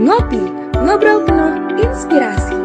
Ngopi, ngobrol penuh inspirasi.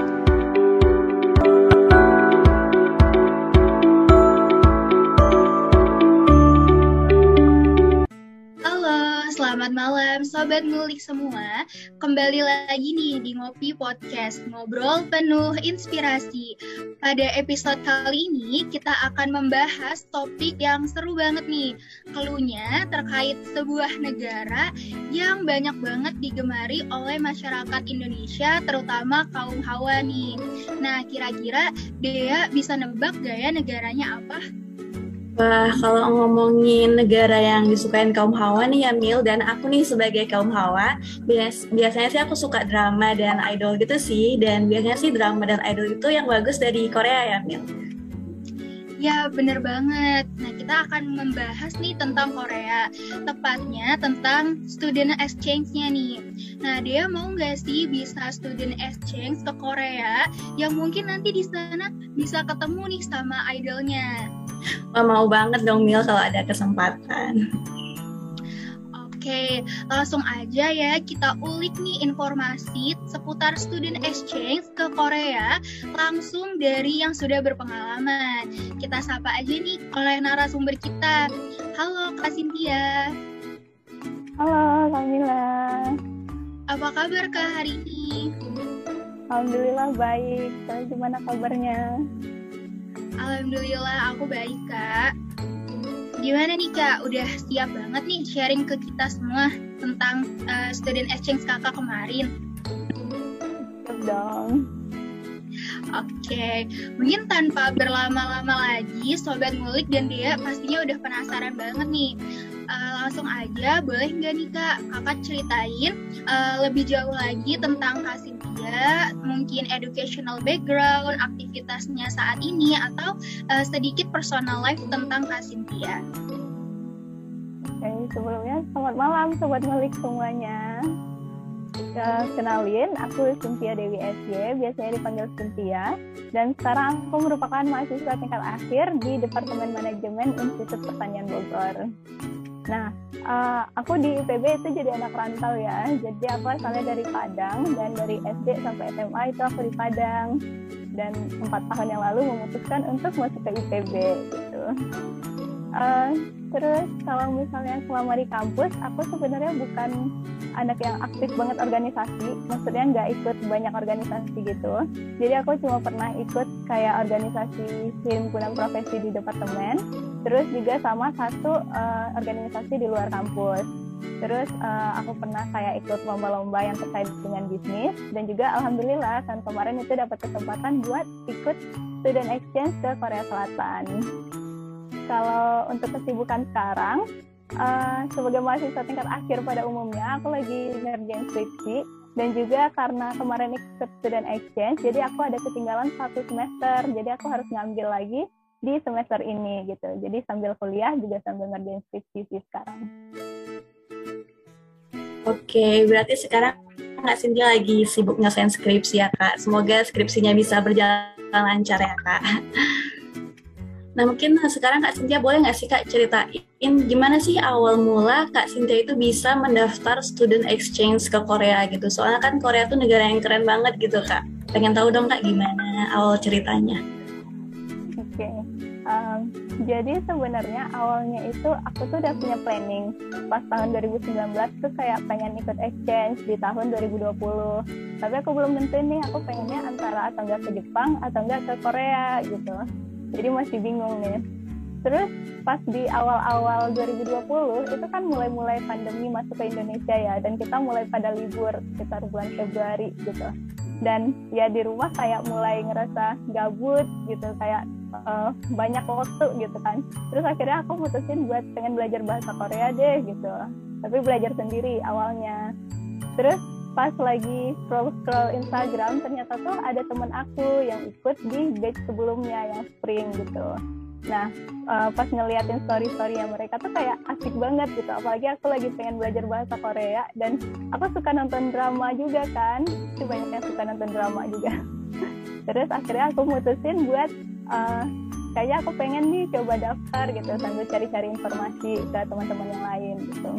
Selamat malam Sobat Ngulik semua. Kembali lagi nih di Ngopi Podcast Ngobrol penuh inspirasi. Pada episode kali ini kita akan membahas topik yang seru banget nih. Keluhnya terkait sebuah negara yang banyak banget digemari oleh masyarakat Indonesia Terutama kaum hawa nih. Nah kira-kira Dea bisa nebak gaya negaranya apa? Wah, kalau ngomongin negara yang disukain kaum hawa nih ya Mil, dan aku nih sebagai kaum hawa, bias biasanya sih aku suka drama dan idol gitu sih, dan biasanya sih drama dan idol itu yang bagus dari Korea ya Mil. Ya, bener banget. Nah, kita akan membahas nih tentang Korea. Tepatnya tentang student exchange-nya nih. Nah, dia mau nggak sih bisa student exchange ke Korea yang mungkin nanti di sana bisa ketemu nih sama idolnya. Wah, mau banget dong Mil kalau ada kesempatan. Oke, langsung aja ya kita ulik nih informasi seputar student exchange ke Korea langsung dari yang sudah berpengalaman. Kita sapa aja nih oleh narasumber kita. Halo Kak Cynthia. Halo Kamila. Apa kabar Kak hari ini? Alhamdulillah baik. Kalian gimana kabarnya? Alhamdulillah aku baik Kak. Gimana nih Kak? Udah siap banget nih sharing ke kita semua tentang uh, student exchange kakak kemarin? Dong. Oke, mungkin tanpa berlama-lama lagi, Sobat Ngulik dan dia pastinya udah penasaran banget nih. Uh, langsung aja, boleh nggak nih Kak, kakak ceritain uh, lebih jauh lagi tentang Kak Cynthia, mungkin educational background, aktivitasnya saat ini, atau uh, sedikit personal life tentang Kak Cynthia. Oke, sebelumnya selamat malam Sobat Ngulik semuanya. Kenalin, aku Cynthia Dewi SY, biasanya dipanggil Cynthia. Dan sekarang aku merupakan mahasiswa tingkat akhir di Departemen Manajemen Institut Pertanian Bogor. Nah, uh, aku di IPB itu jadi anak rantau ya. Jadi aku asalnya dari Padang dan dari SD sampai SMA itu aku di Padang. Dan empat tahun yang lalu memutuskan untuk masuk ke IPB gitu. Uh, terus kalau misalnya selama di kampus, aku sebenarnya bukan anak yang aktif banget organisasi. Maksudnya nggak ikut banyak organisasi gitu. Jadi aku cuma pernah ikut kayak organisasi himpunan profesi di departemen terus juga sama satu uh, organisasi di luar kampus. Terus uh, aku pernah kayak ikut lomba-lomba yang terkait dengan bisnis dan juga alhamdulillah tahun kemarin itu dapat kesempatan buat ikut student exchange ke Korea Selatan. Kalau untuk kesibukan sekarang, uh, sebagai mahasiswa tingkat akhir pada umumnya, aku lagi ngerjain skripsi dan juga karena kemarin ikut student exchange, jadi aku ada ketinggalan satu semester, jadi aku harus ngambil lagi di semester ini gitu. Jadi sambil kuliah juga sambil ngerjain skripsi sih sekarang. Oke, berarti sekarang Kak Cynthia lagi sibuk nyelesain skripsi ya Kak. Semoga skripsinya bisa berjalan lancar ya Kak. Nah mungkin sekarang Kak Cynthia boleh nggak sih Kak ceritain gimana sih awal mula Kak Cynthia itu bisa mendaftar student exchange ke Korea gitu. Soalnya kan Korea tuh negara yang keren banget gitu Kak. Pengen tahu dong Kak gimana awal ceritanya. Oke, okay. um, jadi sebenarnya awalnya itu aku tuh udah punya planning pas tahun 2019 tuh kayak pengen ikut exchange di tahun 2020. Tapi aku belum nentuin nih aku pengennya antara atau enggak ke Jepang atau enggak ke Korea gitu. Jadi masih bingung nih. Terus pas di awal-awal 2020 itu kan mulai-mulai pandemi masuk ke Indonesia ya dan kita mulai pada libur sekitar bulan Februari gitu. Dan ya di rumah kayak mulai ngerasa gabut gitu kayak uh, banyak waktu gitu kan terus akhirnya aku mutusin buat pengen belajar bahasa Korea deh gitu tapi belajar sendiri awalnya terus pas lagi scroll scroll Instagram ternyata tuh ada temen aku yang ikut di batch sebelumnya yang spring gitu. Nah uh, pas ngeliatin story story yang mereka tuh kayak asik banget gitu. Apalagi aku lagi pengen belajar bahasa Korea dan aku suka nonton drama juga kan. Banyak yang suka nonton drama juga. Terus akhirnya aku mutusin buat uh, kayaknya aku pengen nih coba daftar gitu sambil cari-cari informasi ke teman-teman yang lain gitu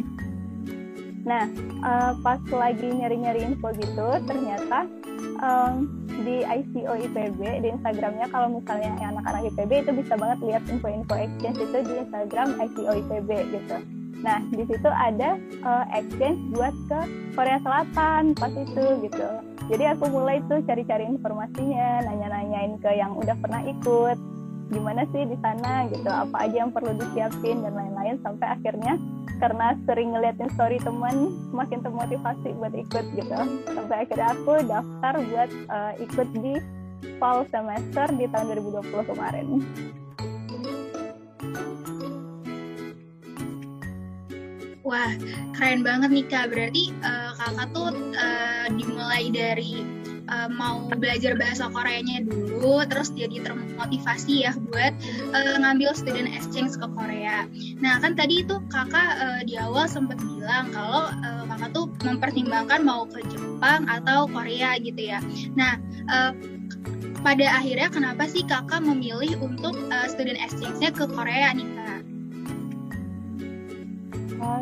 Nah, uh, pas lagi nyari-nyari info gitu, ternyata um, di ICO IPB di Instagramnya kalau misalnya anak-anak IPB itu bisa banget lihat info-info exchange itu di Instagram ICO IPB gitu. Nah, di situ ada uh, exchange buat ke Korea Selatan pas itu gitu. Jadi aku mulai tuh cari-cari informasinya, nanya-nanyain ke yang udah pernah ikut, gimana sih di sana gitu apa aja yang perlu disiapin dan lain-lain sampai akhirnya karena sering ngeliatin story teman makin termotivasi buat ikut gitu sampai akhirnya aku daftar buat uh, ikut di fall semester di tahun 2020 kemarin Wah, keren banget nih Kak. Berarti uh, kakak tuh uh, dimulai dari uh, mau belajar bahasa Koreanya dulu, terus jadi termotivasi ya buat uh, ngambil student exchange ke Korea. Nah kan tadi itu kakak uh, di awal sempat bilang kalau uh, kakak tuh mempertimbangkan mau ke Jepang atau Korea gitu ya. Nah uh, pada akhirnya kenapa sih kakak memilih untuk uh, student exchange-nya ke Korea nih kak?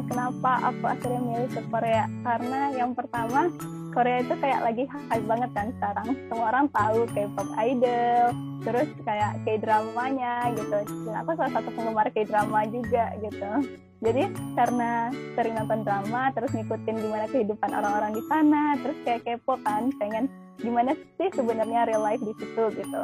kenapa aku akhirnya milih ke Korea? Karena yang pertama Korea itu kayak lagi hype banget kan sekarang. Semua orang tahu K-pop idol terus kayak K-dramanya gitu. Dan aku salah satu penggemar K-drama juga gitu. Jadi karena sering nonton drama terus ngikutin gimana kehidupan orang-orang di sana terus kayak kepo kan pengen gimana sih sebenarnya real life di situ gitu.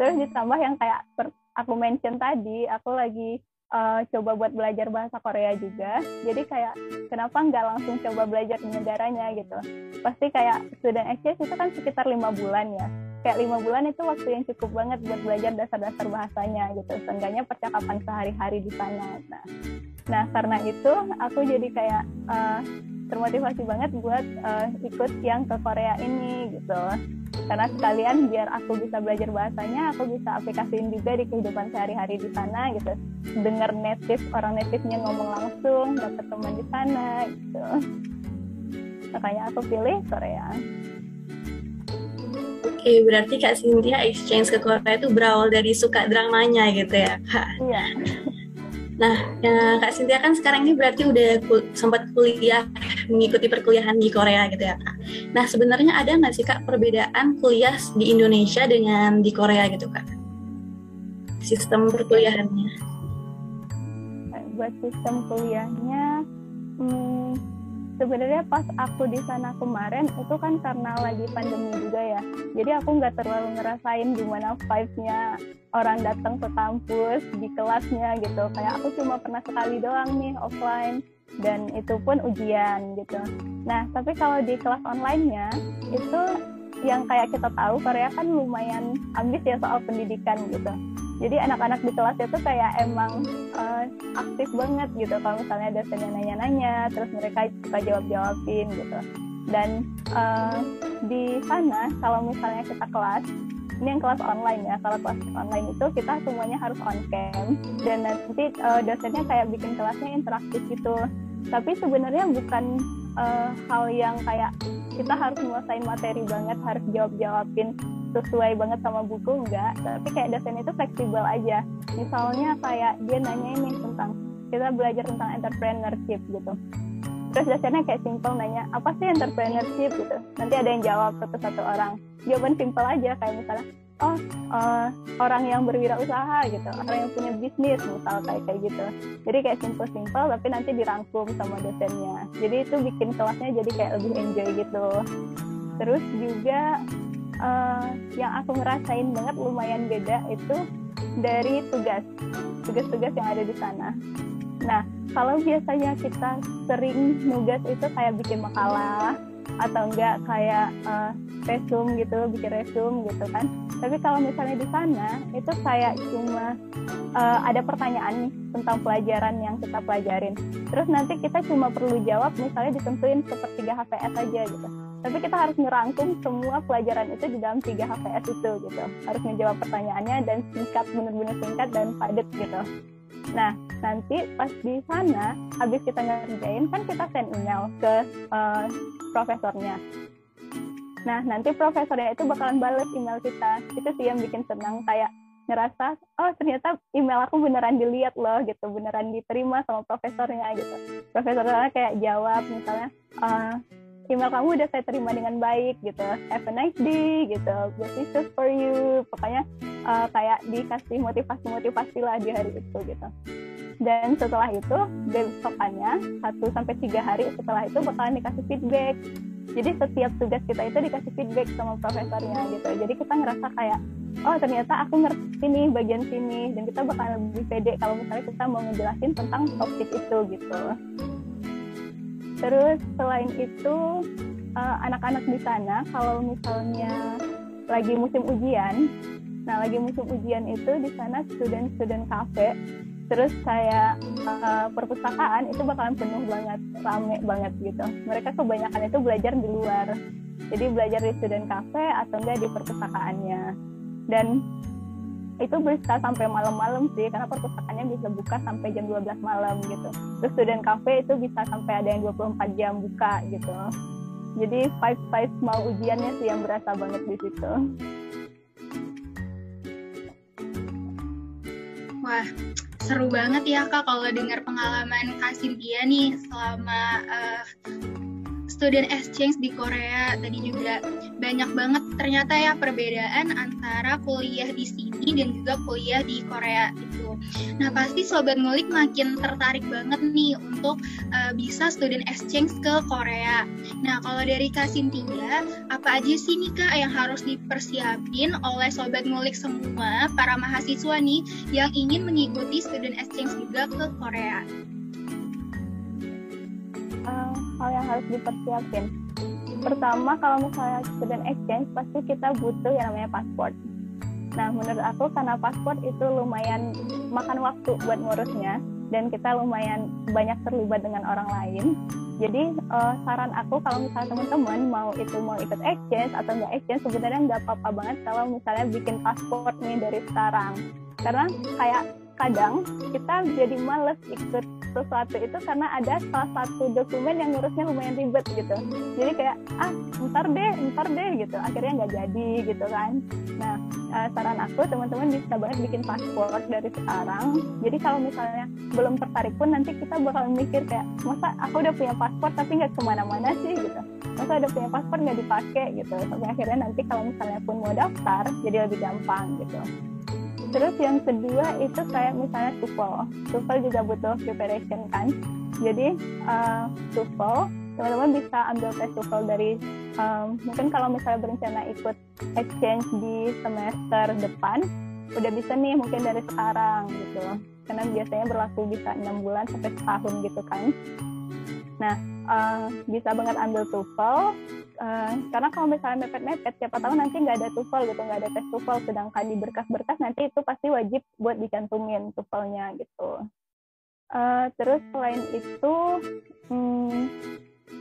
Terus ditambah yang kayak aku mention tadi aku lagi uh, coba buat belajar bahasa Korea juga. Jadi kayak kenapa nggak langsung coba belajar di negaranya gitu. Pasti kayak student exchange itu kan sekitar lima bulan ya. Kayak lima bulan itu waktu yang cukup banget buat belajar dasar-dasar bahasanya gitu. Seenggaknya percakapan sehari-hari di sana. Nah, nah karena itu aku jadi kayak uh, termotivasi banget buat uh, ikut yang ke Korea ini gitu karena sekalian biar aku bisa belajar bahasanya aku bisa aplikasiin juga di kehidupan sehari-hari di sana gitu dengar native orang native-nya ngomong langsung dapat teman di sana gitu makanya aku pilih Korea Oke, berarti Kak Cynthia exchange ke Korea itu berawal dari suka dramanya gitu ya, Kak? Iya. Nah, ya, Kak Cynthia kan sekarang ini berarti udah kul sempat kuliah, mengikuti perkuliahan di Korea gitu ya, Kak. Nah, sebenarnya ada nggak sih, Kak, perbedaan kuliah di Indonesia dengan di Korea gitu, Kak? Sistem perkuliahannya. Buat sistem kuliahnya, hmm, sebenarnya pas aku di sana kemarin itu kan karena lagi pandemi juga ya jadi aku nggak terlalu ngerasain gimana vibes-nya orang datang ke kampus di kelasnya gitu kayak aku cuma pernah sekali doang nih offline dan itu pun ujian gitu. Nah tapi kalau di kelas online-nya itu yang kayak kita tahu Korea kan lumayan ambis ya soal pendidikan gitu. Jadi anak-anak di kelas itu kayak emang uh, aktif banget gitu. Kalau misalnya dosennya nanya-nanya terus mereka suka jawab-jawabin gitu. Dan uh, di sana kalau misalnya kita kelas ini yang kelas online ya kalau kelas online itu kita semuanya harus on cam. Dan nanti uh, dosennya kayak bikin kelasnya interaktif gitu tapi sebenarnya bukan uh, hal yang kayak kita harus menguasain materi banget harus jawab jawabin sesuai banget sama buku enggak. Tapi kayak dosen itu fleksibel aja. Misalnya kayak dia nanya ini tentang kita belajar tentang entrepreneurship gitu. Terus dosennya kayak simple nanya apa sih entrepreneurship? gitu. Nanti ada yang jawab satu-satu orang. Jawaban simple aja kayak misalnya oh uh, orang yang berwirausaha gitu orang yang punya bisnis misal kayak kayak gitu. Jadi kayak simple simple tapi nanti dirangkum sama dosennya. Jadi itu bikin kelasnya jadi kayak lebih enjoy gitu. Terus juga uh, yang aku ngerasain banget lumayan beda itu dari tugas tugas-tugas yang ada di sana. Nah, kalau biasanya kita sering nugas itu kayak bikin makalah atau enggak kayak uh, resume gitu, bikin resume gitu kan. Tapi kalau misalnya di sana itu kayak cuma uh, ada pertanyaan nih tentang pelajaran yang kita pelajarin. Terus nanti kita cuma perlu jawab misalnya ditentuin sepertiga HPS aja gitu tapi kita harus merangkum semua pelajaran itu di dalam tiga HPS itu gitu harus menjawab pertanyaannya dan singkat benar-benar singkat dan padat gitu nah nanti pas di sana habis kita ngerjain kan kita send email ke uh, profesornya. Nah nanti profesornya itu bakalan bales email kita. Itu sih yang bikin senang kayak ngerasa oh ternyata email aku beneran dilihat loh gitu. Beneran diterima sama profesornya gitu. Profesornya kayak jawab misalnya uh, email kamu udah saya terima dengan baik gitu. Have a nice day gitu. Best wishes for you. Pokoknya uh, kayak dikasih motivasi motivasi lah di hari itu gitu. Dan setelah itu besokannya satu sampai tiga hari setelah itu bakalan dikasih feedback. Jadi setiap tugas kita itu dikasih feedback sama profesornya gitu. Jadi kita ngerasa kayak oh ternyata aku ngerti nih bagian sini. Dan kita bakal lebih pede kalau misalnya kita mau ngejelasin tentang topik itu gitu terus selain itu uh, anak-anak di sana kalau misalnya lagi musim ujian nah lagi musim ujian itu di sana student-student cafe terus kayak uh, perpustakaan itu bakalan penuh banget rame banget gitu. Mereka kebanyakan itu belajar di luar. Jadi belajar di student cafe atau enggak di perpustakaannya. Dan itu bisa sampai malam-malam sih karena perpustakaannya bisa buka sampai jam 12 malam gitu. Terus student cafe itu bisa sampai ada yang 24 jam buka gitu. Jadi five five mau ujiannya sih yang berasa banget di situ. Wah seru banget ya kak kalau dengar pengalaman Kak Cynthia nih selama uh, student exchange di Korea tadi juga banyak banget ternyata ya perbedaan antara kuliah di sini dan juga kuliah di Korea itu. Nah pasti sobat ngulik makin tertarik banget nih untuk uh, bisa student exchange ke Korea. Nah kalau dari Kak Cynthia, apa aja sih nih Kak yang harus dipersiapin oleh sobat ngulik semua para mahasiswa nih yang ingin mengikuti student exchange juga ke Korea? Hal yang harus dipersiapin. Pertama kalau misalnya student exchange pasti kita butuh yang namanya paspor nah menurut aku karena paspor itu lumayan makan waktu buat ngurusnya dan kita lumayan banyak terlibat dengan orang lain. Jadi uh, saran aku kalau misalnya teman-teman mau itu mau ikut exchange atau nggak exchange sebenarnya nggak apa-apa banget kalau misalnya bikin paspor nih dari sekarang. Karena kayak kadang kita jadi males ikut sesuatu itu karena ada salah satu dokumen yang ngurusnya lumayan ribet gitu. Jadi kayak ah ntar deh ntar deh gitu. Akhirnya nggak jadi gitu kan. Nah uh, saran aku teman-teman bisa banget bikin paspor dari sekarang. Jadi kalau misalnya belum tertarik pun nanti kita bakal mikir kayak masa aku udah punya paspor tapi nggak ke mana-mana sih? gitu. Masa udah punya paspor nggak dipakai? gitu. Sampai akhirnya nanti kalau misalnya pun mau daftar jadi lebih gampang gitu Terus yang kedua itu kayak misalnya TOEFL. TOEFL juga butuh preparation kan. Jadi uh, TOEFL teman-teman bisa ambil tes TOEFL dari um, mungkin kalau misalnya berencana ikut exchange di semester depan udah bisa nih mungkin dari sekarang gitu karena biasanya berlaku bisa enam bulan sampai setahun gitu kan nah uh, bisa banget ambil TOEFL uh, karena kalau misalnya mepet-mepet siapa tahu nanti nggak ada TOEFL gitu nggak ada tes TOEFL sedangkan di berkas-berkas nanti itu pasti wajib buat dicantumin TOEFL-nya gitu. Uh, terus selain itu hmm,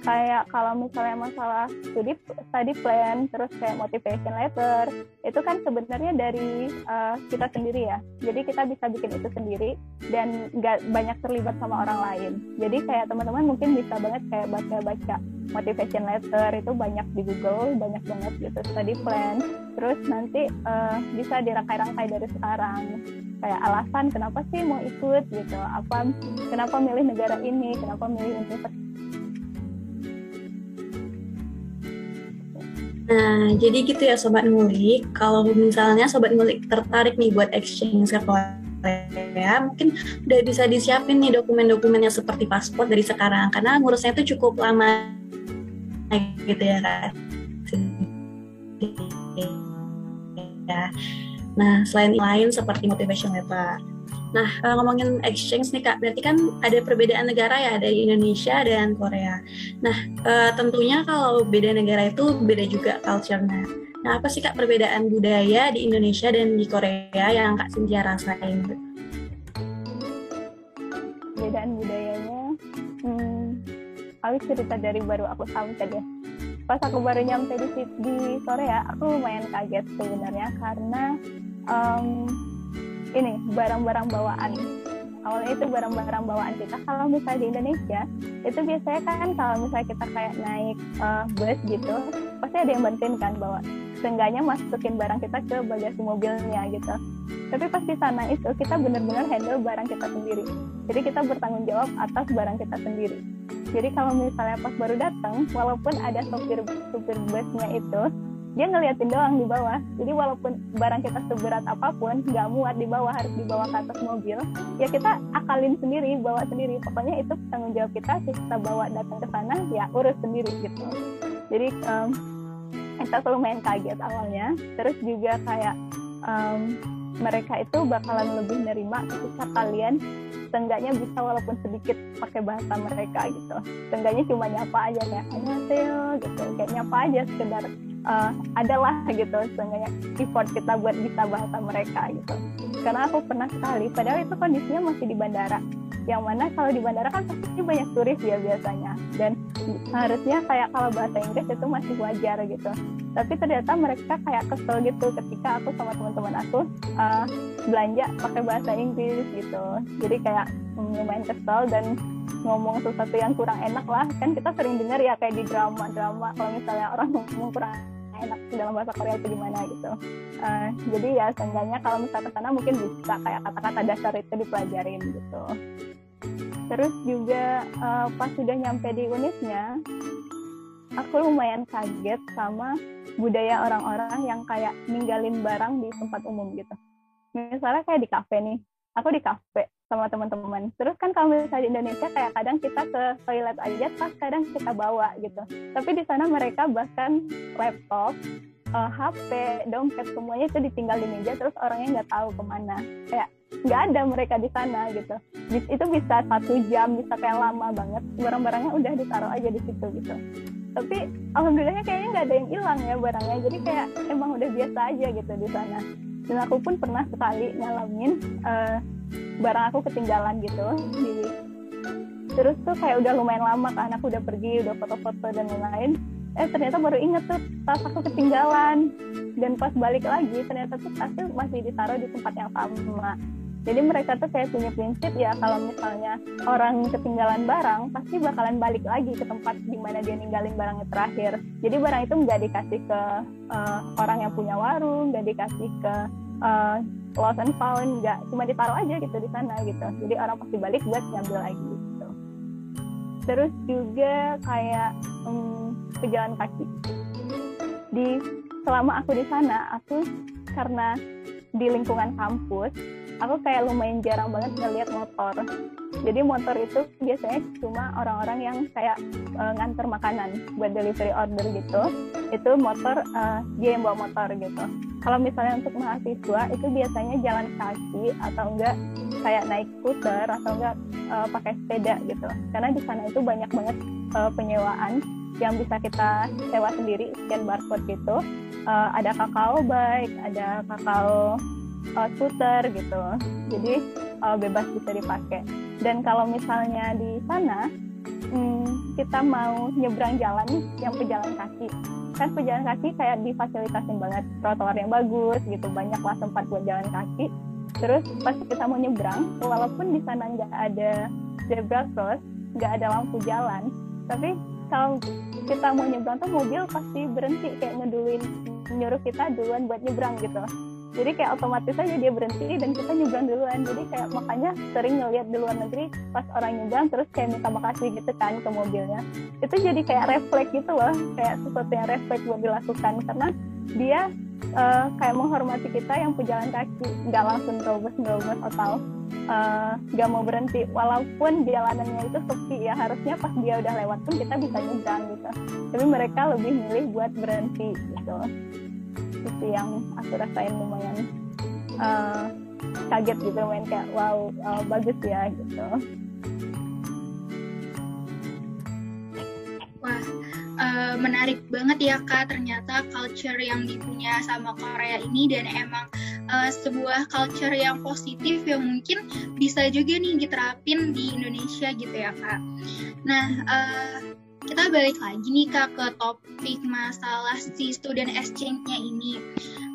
kayak kalau misalnya masalah studi study plan terus kayak motivation letter itu kan sebenarnya dari uh, kita sendiri ya. Jadi kita bisa bikin itu sendiri dan nggak banyak terlibat sama orang lain. Jadi kayak teman-teman mungkin bisa banget kayak baca-baca motivation letter itu banyak di Google banyak banget gitu study plan. Terus nanti uh, bisa dirangkai-rangkai dari sekarang. Kayak alasan kenapa sih mau ikut gitu apa kenapa milih negara ini kenapa milih universitas Nah, jadi gitu ya Sobat Ngulik. Kalau misalnya Sobat Ngulik tertarik nih buat exchange ke Korea, mungkin udah bisa disiapin nih dokumen-dokumennya seperti paspor dari sekarang. Karena ngurusnya itu cukup lama gitu ya kan. Ya. Nah, selain lain seperti motivation letter. Nah, kalau ngomongin exchange nih Kak, berarti kan ada perbedaan negara ya dari Indonesia dan Korea. Nah, uh, tentunya kalau beda negara itu beda juga culture-nya. Nah, apa sih Kak perbedaan budaya di Indonesia dan di Korea yang Kak Cynthia rasain? Perbedaan budayanya, hmm, aku cerita dari baru aku sampai deh. Pas aku baru nyampe di, di Korea, aku lumayan kaget sebenarnya karena um, ini barang-barang bawaan. Awalnya itu barang-barang bawaan kita. Kalau misalnya di Indonesia itu biasanya kan kalau misalnya kita kayak naik uh, bus gitu pasti ada yang bantuin kan bawa. Seenggaknya masukin barang kita ke bagasi mobilnya gitu. Tapi pas di sana itu kita benar-benar handle barang kita sendiri. Jadi kita bertanggung jawab atas barang kita sendiri. Jadi kalau misalnya pas baru datang walaupun ada sopir sopir busnya itu dia ngeliatin doang di bawah. Jadi walaupun barang kita seberat apa pun nggak muat di bawah harus dibawa ke atas mobil ya kita akalin sendiri bawa sendiri. Pokoknya itu tanggung jawab kita kita bawa datang ke sana ya urus sendiri gitu. Jadi um, kita selalu main kaget awalnya. Terus juga kayak um, mereka itu bakalan lebih nerima ketika kalian seenggaknya bisa walaupun sedikit pakai bahasa mereka gitu. Seenggaknya cuma nyapa aja kayak annyeonghaseyo gitu. Kayak nyapa aja sekedar uh, adalah gitu seenggaknya effort kita buat bisa bahasa mereka gitu. Karena aku pernah sekali padahal itu kondisinya masih di bandara. Yang mana kalau di bandara kan pasti banyak turis ya biasanya. Dan harusnya kayak kalau bahasa Inggris itu masih wajar gitu. Tapi ternyata mereka kayak kesel gitu ketika aku sama teman-teman aku uh, belanja pakai bahasa Inggris gitu. Jadi kayak lumayan kesel dan ngomong sesuatu yang kurang enak lah. Kan kita sering dengar ya kayak di drama-drama kalau misalnya orang ngomong kurang enak dalam bahasa Korea itu gimana gitu. Uh, jadi ya seenggaknya kalau misalnya ke sana mungkin bisa kayak kata-kata dasar itu dipelajarin gitu. Terus juga uh, pas sudah nyampe di unitnya aku lumayan kaget sama budaya orang-orang yang kayak ninggalin barang di tempat umum gitu. Misalnya kayak di kafe nih aku di kafe sama teman-teman. Terus kan kalau misalnya di Indonesia kayak kadang kita ke toilet aja, pas kadang kita bawa gitu. Tapi di sana mereka bahkan laptop, uh, eh, HP, dompet semuanya itu ditinggal di meja, terus orangnya nggak tahu ke mana. Kayak nggak ada mereka di sana gitu. Itu bisa satu jam, bisa kayak lama banget. Barang-barangnya udah ditaruh aja di situ gitu. Tapi alhamdulillahnya kayaknya nggak ada yang hilang ya barangnya. Jadi kayak emang udah biasa aja gitu di sana. Dan aku pun pernah sekali ngalamin uh, barang aku ketinggalan gitu. Di terus tuh kayak udah lumayan lama kan aku udah pergi udah foto-foto dan lain-lain. Eh ternyata baru inget tuh tas aku ketinggalan. Dan pas balik lagi ternyata tuh tasnya masih ditaruh di tempat yang sama. Jadi mereka tuh kayak punya prinsip ya kalau misalnya orang ketinggalan barang pasti bakalan balik lagi ke tempat di mana dia ninggalin barangnya terakhir. Jadi barang itu nggak dikasih ke uh, orang yang punya warung nggak dikasih ke uh, lost and found nggak cuma ditaruh aja gitu di sana gitu. Jadi orang pasti balik buat ngambil lagi gitu. Terus juga kayak um, pejalan kaki. Di selama aku di sana aku karena di lingkungan kampus aku kayak lumayan jarang banget ngeliat motor. Jadi motor itu biasanya cuma orang-orang yang kayak uh, nganter makanan buat delivery order gitu. Itu motor uh, dia yang bawa motor gitu kalau misalnya untuk mahasiswa itu biasanya jalan kaki atau enggak kayak naik skuter atau enggak uh, pakai sepeda gitu. Karena di sana itu banyak banget uh, penyewaan yang bisa kita sewa sendiri scan barcode gitu. Uh, ada kakao bike ada kakao uh, skuter gitu. Jadi uh, bebas bisa dipakai. Dan kalau misalnya di sana hmm, kita mau nyebrang jalan yang pejalan kaki kan pejalan kaki kayak difasilitasin banget trotoar yang bagus gitu banyak lah tempat buat jalan kaki. Terus pas kita mau nyebrang walaupun di sana nggak ada zebra cross nggak ada lampu jalan tapi kalau kita mau nyebrang tuh mobil pasti berhenti kayak ngeduluin nyuruh kita duluan buat nyebrang gitu jadi kayak otomatis aja dia berhenti dan kita nyebrang duluan. Jadi kayak makanya sering ngeliat di luar negeri pas orang nyebrang terus kayak minta makasih gitu kan ke mobilnya. Itu jadi kayak refleks gitu loh kayak sesuatu yang refleks buat dilakukan. Karena dia uh, kayak menghormati kita yang pejalan kaki. Nggak langsung terobos terobos atau uh, nggak mau berhenti. Walaupun jalanannya itu sepi ya harusnya pas dia udah lewat pun kita bisa nyebrang gitu. Tapi mereka lebih milih buat berhenti gitu itu yang aku rasain lumayan uh, kaget gitu main kayak wow uh, bagus ya gitu. Wah uh, menarik banget ya kak ternyata culture yang dipunya sama Korea ini dan emang uh, sebuah culture yang positif yang mungkin bisa juga nih diterapin di Indonesia gitu ya kak. Nah uh, kita balik lagi nih kak ke topik masalah si student exchange-nya ini.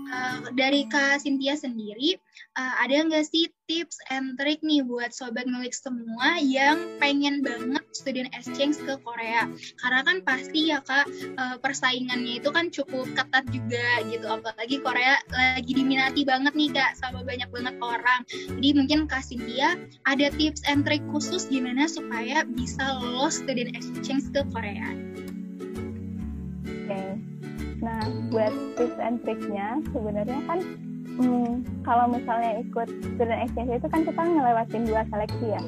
Uh, dari Kak Cynthia sendiri, uh, ada nggak sih tips and trick nih buat sobat ngulik semua yang pengen banget student exchange ke Korea? Karena kan pasti ya kak uh, persaingannya itu kan cukup ketat juga gitu, apalagi Korea lagi diminati banget nih kak sama banyak banget orang. Jadi mungkin Kak Cynthia ada tips and trick khusus gimana supaya bisa lolos student exchange ke Korea? Oke. Nah buat tips and triknya sebenarnya kan hmm, kalau misalnya ikut student exchange itu kan kita ngelewatin dua seleksi ya.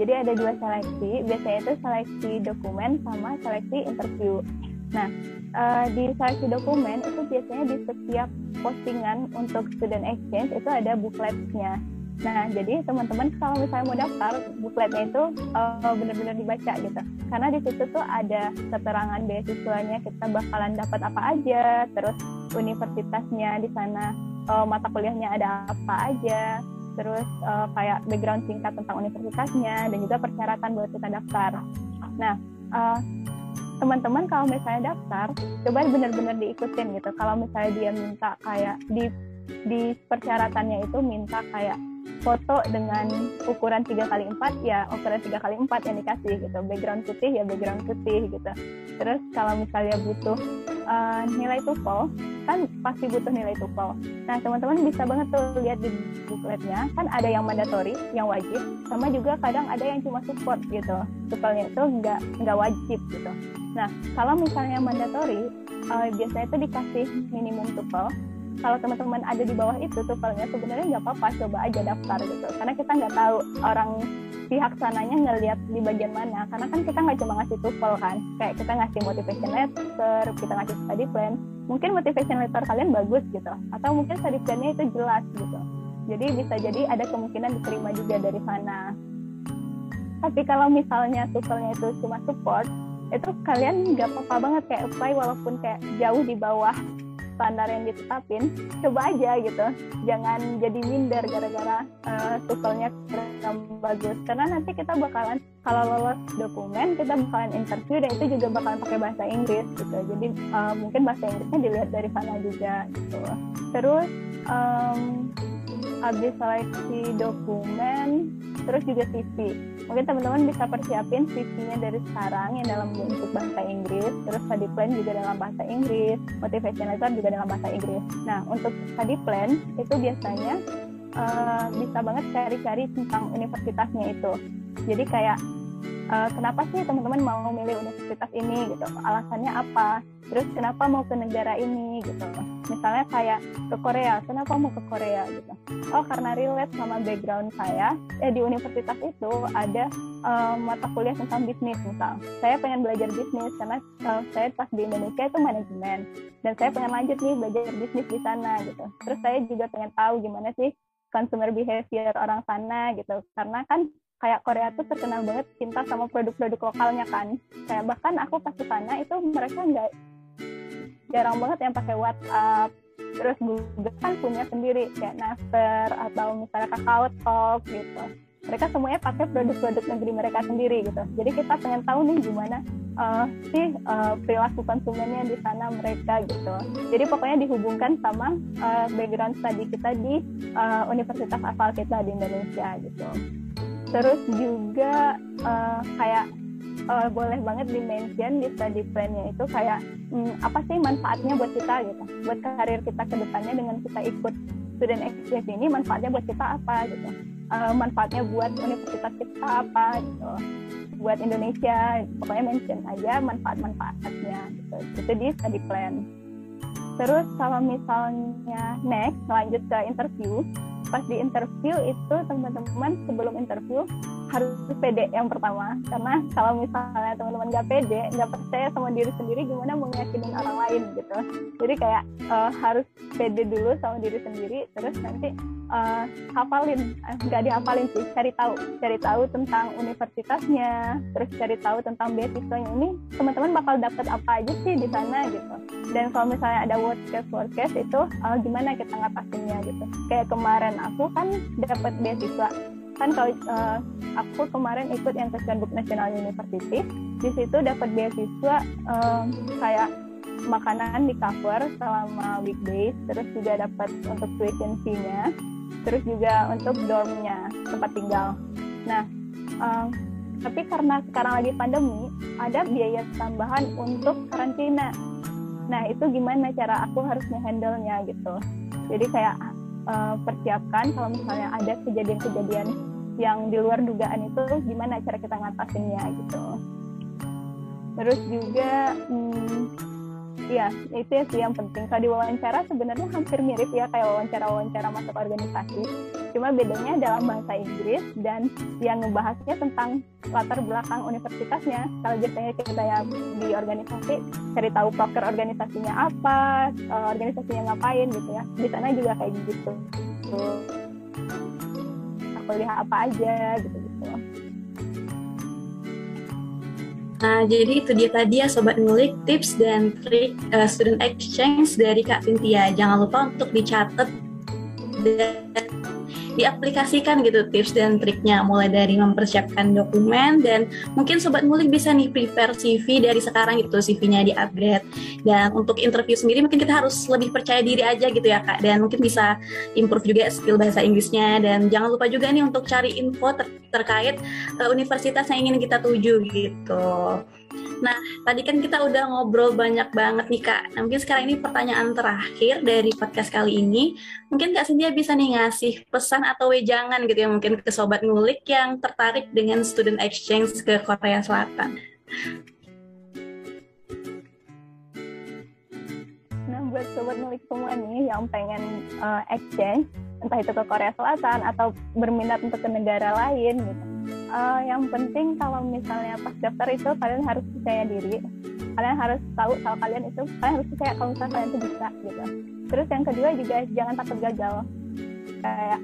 Jadi ada dua seleksi, biasanya itu seleksi dokumen sama seleksi interview. Nah, uh, di seleksi dokumen itu biasanya di setiap postingan untuk student exchange itu ada bookletnya. Nah, jadi teman-teman kalau misalnya mau daftar, bukletnya itu uh, benar-benar dibaca gitu. Karena di situ tuh ada keterangan beasiswanya, kita bakalan dapat apa aja, terus universitasnya di sana uh, mata kuliahnya ada apa aja, terus uh, kayak background singkat tentang universitasnya dan juga persyaratan buat kita daftar. Nah, uh, teman-teman kalau misalnya daftar, coba benar-benar diikutin gitu. Kalau misalnya dia minta kayak di di persyaratannya itu minta kayak foto dengan ukuran 3 kali 4 ya ukuran 3 kali 4 yang dikasih gitu. Background putih ya background putih gitu. Terus kalau misalnya butuh uh, nilai TOEFL kan pasti butuh nilai TOEFL nah teman-teman bisa banget tuh lihat di bookletnya. Kan ada yang mandatory yang wajib sama juga kadang ada yang cuma support gitu. TOEFL-nya itu nggak nggak wajib gitu. Nah kalau misalnya mandatory uh, biasanya itu dikasih minimum TOEFL kalau teman-teman ada di bawah itu tuh palingnya sebenarnya nggak apa-apa coba aja daftar gitu. Karena kita nggak tahu orang pihak sananya ngelihat di bagian mana. Karena kan kita nggak cuma ngasih TOEFL kan. Kayak kita ngasih motivation letter kita ngasih study plan. Mungkin motivation letter kalian bagus gitu. Atau mungkin study plannya itu jelas gitu. Jadi bisa jadi ada kemungkinan diterima juga dari sana. Tapi kalau misalnya TOEFL-nya itu cuma support itu kalian nggak apa-apa banget kayak apply walaupun kayak jauh di bawah standar yang ditetapin coba aja gitu. Jangan jadi minder gara-gara uh, tukelnya kurang bagus. Karena nanti kita bakalan kalau lolos dokumen kita bakalan interview dan itu juga bakalan pakai bahasa Inggris gitu. Jadi uh, mungkin bahasa Inggrisnya dilihat dari sana juga gitu. Terus um, habis seleksi dokumen terus juga CV mungkin teman-teman bisa persiapin CV-nya dari sekarang yang dalam bentuk bahasa Inggris terus study plan juga dalam bahasa Inggris motivation letter juga dalam bahasa Inggris. Nah untuk study plan itu biasanya uh, bisa banget cari-cari tentang universitasnya itu. Jadi kayak uh, kenapa sih teman-teman mau milih universitas ini gitu? Alasannya apa terus kenapa mau ke negara ini? Gitu. Misalnya kayak ke Korea kenapa mau ke Korea? Gitu. Oh karena relate sama background saya eh di universitas itu ada uh, mata kuliah tentang bisnis misal. Saya pengen belajar bisnis karena uh, saya pas di Indonesia itu manajemen dan saya pengen lanjut nih belajar bisnis di sana gitu. Terus saya juga pengen tahu gimana sih consumer behavior orang sana gitu. Karena kan kayak Korea tuh terkenal banget cinta sama produk-produk lokalnya kan. Kayak bahkan aku pas ke sana itu mereka nggak jarang banget yang pakai WhatsApp. Terus Google kan punya sendiri kayak Naver atau misalnya Kakao Talk gitu. Mereka semuanya pakai produk-produk negeri mereka sendiri gitu. Jadi kita pengen tahu nih gimana uh, sih uh, perilaku konsumennya di sana mereka gitu. Jadi pokoknya dihubungkan sama uh, background study kita di uh, universitas asal kita di Indonesia gitu. Terus juga uh, kayak uh, boleh banget di mention di study plan-nya itu kayak hmm, apa sih manfaatnya buat kita gitu? Buat karir kita ke depannya dengan kita ikut student exchange ini manfaatnya buat kita apa gitu? Uh, manfaatnya buat universitas kita apa gitu? Buat Indonesia pokoknya mention aja manfaat-manfaatnya gitu. Itu di study plan. Terus kalau misalnya next lanjut ke interview. Pas di interview itu teman-teman sebelum interview harus pede yang pertama. Karena kalau misalnya teman-teman nggak pede nggak percaya sama diri sendiri gimana mau orang lain gitu. Jadi kayak uh, harus pede dulu sama diri sendiri terus nanti uh, hafalin. Eh, nggak dihafalin sih cari tahu. Cari tahu tentang universitasnya terus cari tahu tentang beasiswanya. Ini teman-teman bakal dapat apa aja sih di sana gitu. Dan kalau misalnya ada worst case worst case itu uh, gimana kita ngatasinnya gitu. Kayak kemarin aku kan dapat beasiswa kan kalau uh, aku kemarin ikut yang Book National University di situ dapat beasiswa uh, kayak makanan di cover selama weekdays, terus juga dapat untuk tuition fee-nya, terus juga untuk dormnya tempat tinggal. Nah, um, tapi karena sekarang lagi pandemi, ada biaya tambahan untuk karantina. Nah, itu gimana cara aku harus nge-handle-nya gitu. Jadi kayak uh, persiapkan kalau misalnya ada kejadian-kejadian yang di luar dugaan itu gimana cara kita ngatasinnya gitu. Terus juga hmm, Iya, itu ya sih yang penting. Kalau di wawancara sebenarnya hampir mirip ya kayak wawancara-wawancara masuk organisasi. Cuma bedanya dalam bahasa Inggris dan yang ngebahasnya tentang latar belakang universitasnya. Kalau biasanya kita ya di organisasi cari tahu proker organisasinya apa, eh, organisasinya ngapain gitu ya. Di sana juga kayak gitu. Aku lihat apa aja gitu-gitu. Nah, jadi itu dia tadi ya Sobat Ngulik, tips dan trik uh, student exchange dari Kak Cynthia. Jangan lupa untuk dicatat dan diaplikasikan gitu tips dan triknya. Mulai dari mempersiapkan dokumen dan mungkin sobat ngulik bisa nih prepare CV dari sekarang gitu CV-nya di upgrade dan untuk interview sendiri mungkin kita harus lebih percaya diri aja gitu ya kak. Dan mungkin bisa improve juga skill bahasa Inggrisnya. Dan jangan lupa juga nih untuk cari info ter terkait uh, universitas yang ingin kita tuju gitu. Nah, tadi kan kita udah ngobrol banyak banget nih Kak. Nah, mungkin sekarang ini pertanyaan terakhir dari podcast kali ini. Mungkin Kak Cynthia bisa nih ngasih pesan atau wejangan gitu ya mungkin ke Sobat Ngulik yang tertarik dengan student exchange ke Korea Selatan. Nah, buat Sobat Ngulik semua nih yang pengen uh, exchange, entah itu ke Korea Selatan atau berminat untuk ke negara lain gitu uh, yang penting kalau misalnya pas daftar itu kalian harus percaya diri. Kalian harus tahu kalau kalian itu kalian harus percaya kalau misalnya kalian itu bisa gitu. Terus yang kedua juga jangan takut gagal. Kayak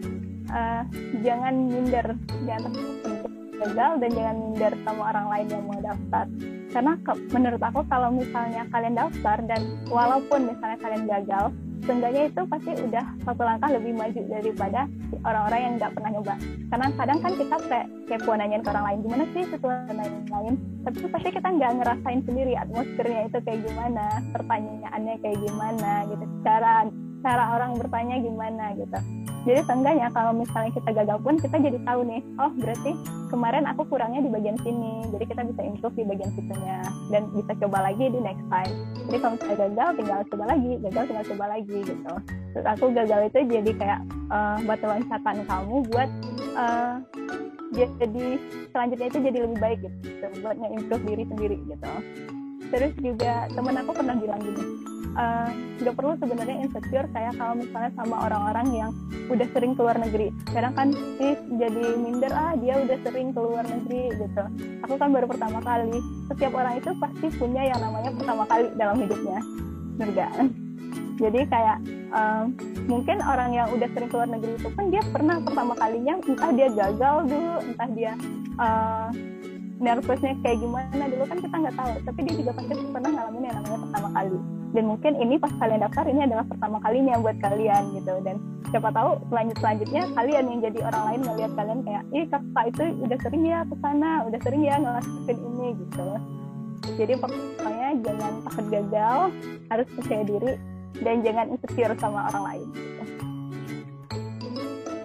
uh, jangan minder jangan takut gagal dan jangan minder sama orang lain yang mau daftar. Karena menurut aku kalau misalnya kalian daftar dan walaupun misalnya kalian gagal seenggaknya itu pasti udah satu langkah lebih maju daripada orang-orang yang nggak pernah nyoba. Karena kadang kan kita kayak kepo nanyain ke orang lain gimana sih sesuatu lain-lain tapi pasti kita nggak ngerasain sendiri atmosfernya itu kayak gimana pertanyaannya kayak gimana gitu cara cara orang bertanya gimana gitu jadi seenggaknya kalau misalnya kita gagal pun kita jadi tahu nih oh berarti kemarin aku kurangnya di bagian sini. Jadi kita bisa improve di bagian situnya dan bisa coba lagi di next time. Jadi kalau misalnya gagal tinggal coba lagi gagal tinggal coba lagi gitu. Terus aku gagal itu jadi kayak uh, batu loncatan kamu buat uh, jadi selanjutnya itu jadi lebih baik gitu. Buat nge-improve diri sendiri gitu. Terus juga temen aku pernah bilang gini Eh, nggak uh, perlu sebenarnya insecure kayak kalau misalnya sama orang-orang yang udah sering keluar negeri. Kadang kan sih jadi minder ah dia udah sering keluar negeri gitu. Aku kan baru pertama kali. Setiap orang itu pasti punya yang namanya pertama kali dalam hidupnya. Bener jadi kayak um, mungkin orang yang udah sering keluar negeri itu kan dia pernah pertama kalinya entah dia gagal dulu entah dia uh, nervousnya kayak gimana. Dulu kan kita nggak tahu tapi dia juga pasti pernah ngalamin yang namanya pertama kali dan mungkin ini pas kalian daftar ini adalah pertama kalinya buat kalian gitu dan siapa tahu selanjut selanjutnya kalian yang jadi orang lain ngeliat kalian kayak ih kakak itu udah sering ya ke sana udah sering ya ngelakuin ini gitu jadi pokoknya jangan takut gagal harus percaya diri dan jangan insecure sama orang lain gitu.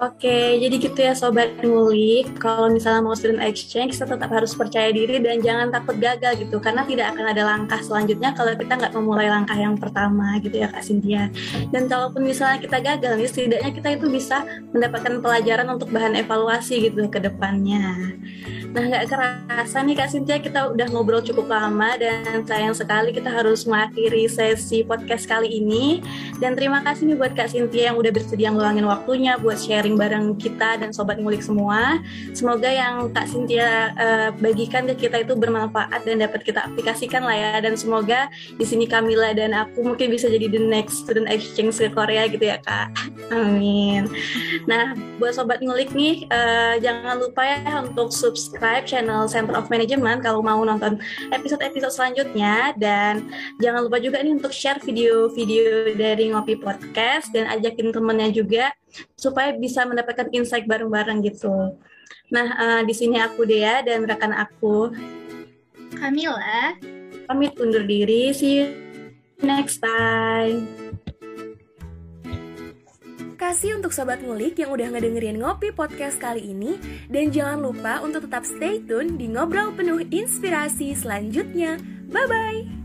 Oke, jadi gitu ya Sobat Ngulik. Kalau misalnya mau student exchange, kita tetap harus percaya diri dan jangan takut gagal gitu. Karena tidak akan ada langkah selanjutnya kalau kita nggak memulai langkah yang pertama gitu ya Kak Cynthia. Dan kalaupun misalnya kita gagal nih, setidaknya kita itu bisa mendapatkan pelajaran untuk bahan evaluasi gitu ke depannya. Nah, nggak kerasa nih Kak Cynthia, kita udah ngobrol cukup lama dan sayang sekali kita harus mengakhiri sesi podcast kali ini. Dan terima kasih nih buat Kak Cynthia yang udah bersedia ngeluangin waktunya buat sharing bareng kita dan Sobat Ngulik semua. Semoga yang Kak Cynthia uh, bagikan ke kita itu bermanfaat dan dapat kita aplikasikan lah ya. Dan semoga di sini Kamila dan aku mungkin bisa jadi the next student exchange ke Korea gitu ya Kak. Amin. Nah, buat Sobat Ngulik nih, uh, jangan lupa ya untuk subscribe channel Center of Management kalau mau nonton episode-episode selanjutnya dan jangan lupa juga nih untuk share video-video dari Ngopi Podcast dan ajakin temennya juga supaya bisa mendapatkan insight bareng-bareng gitu. Nah, uh, di sini aku Dea dan rekan aku Kamila pamit undur diri. See next time. Kasih untuk Sobat Ngulik yang udah ngedengerin Ngopi Podcast kali ini. Dan jangan lupa untuk tetap stay tune di Ngobrol Penuh Inspirasi selanjutnya. Bye-bye!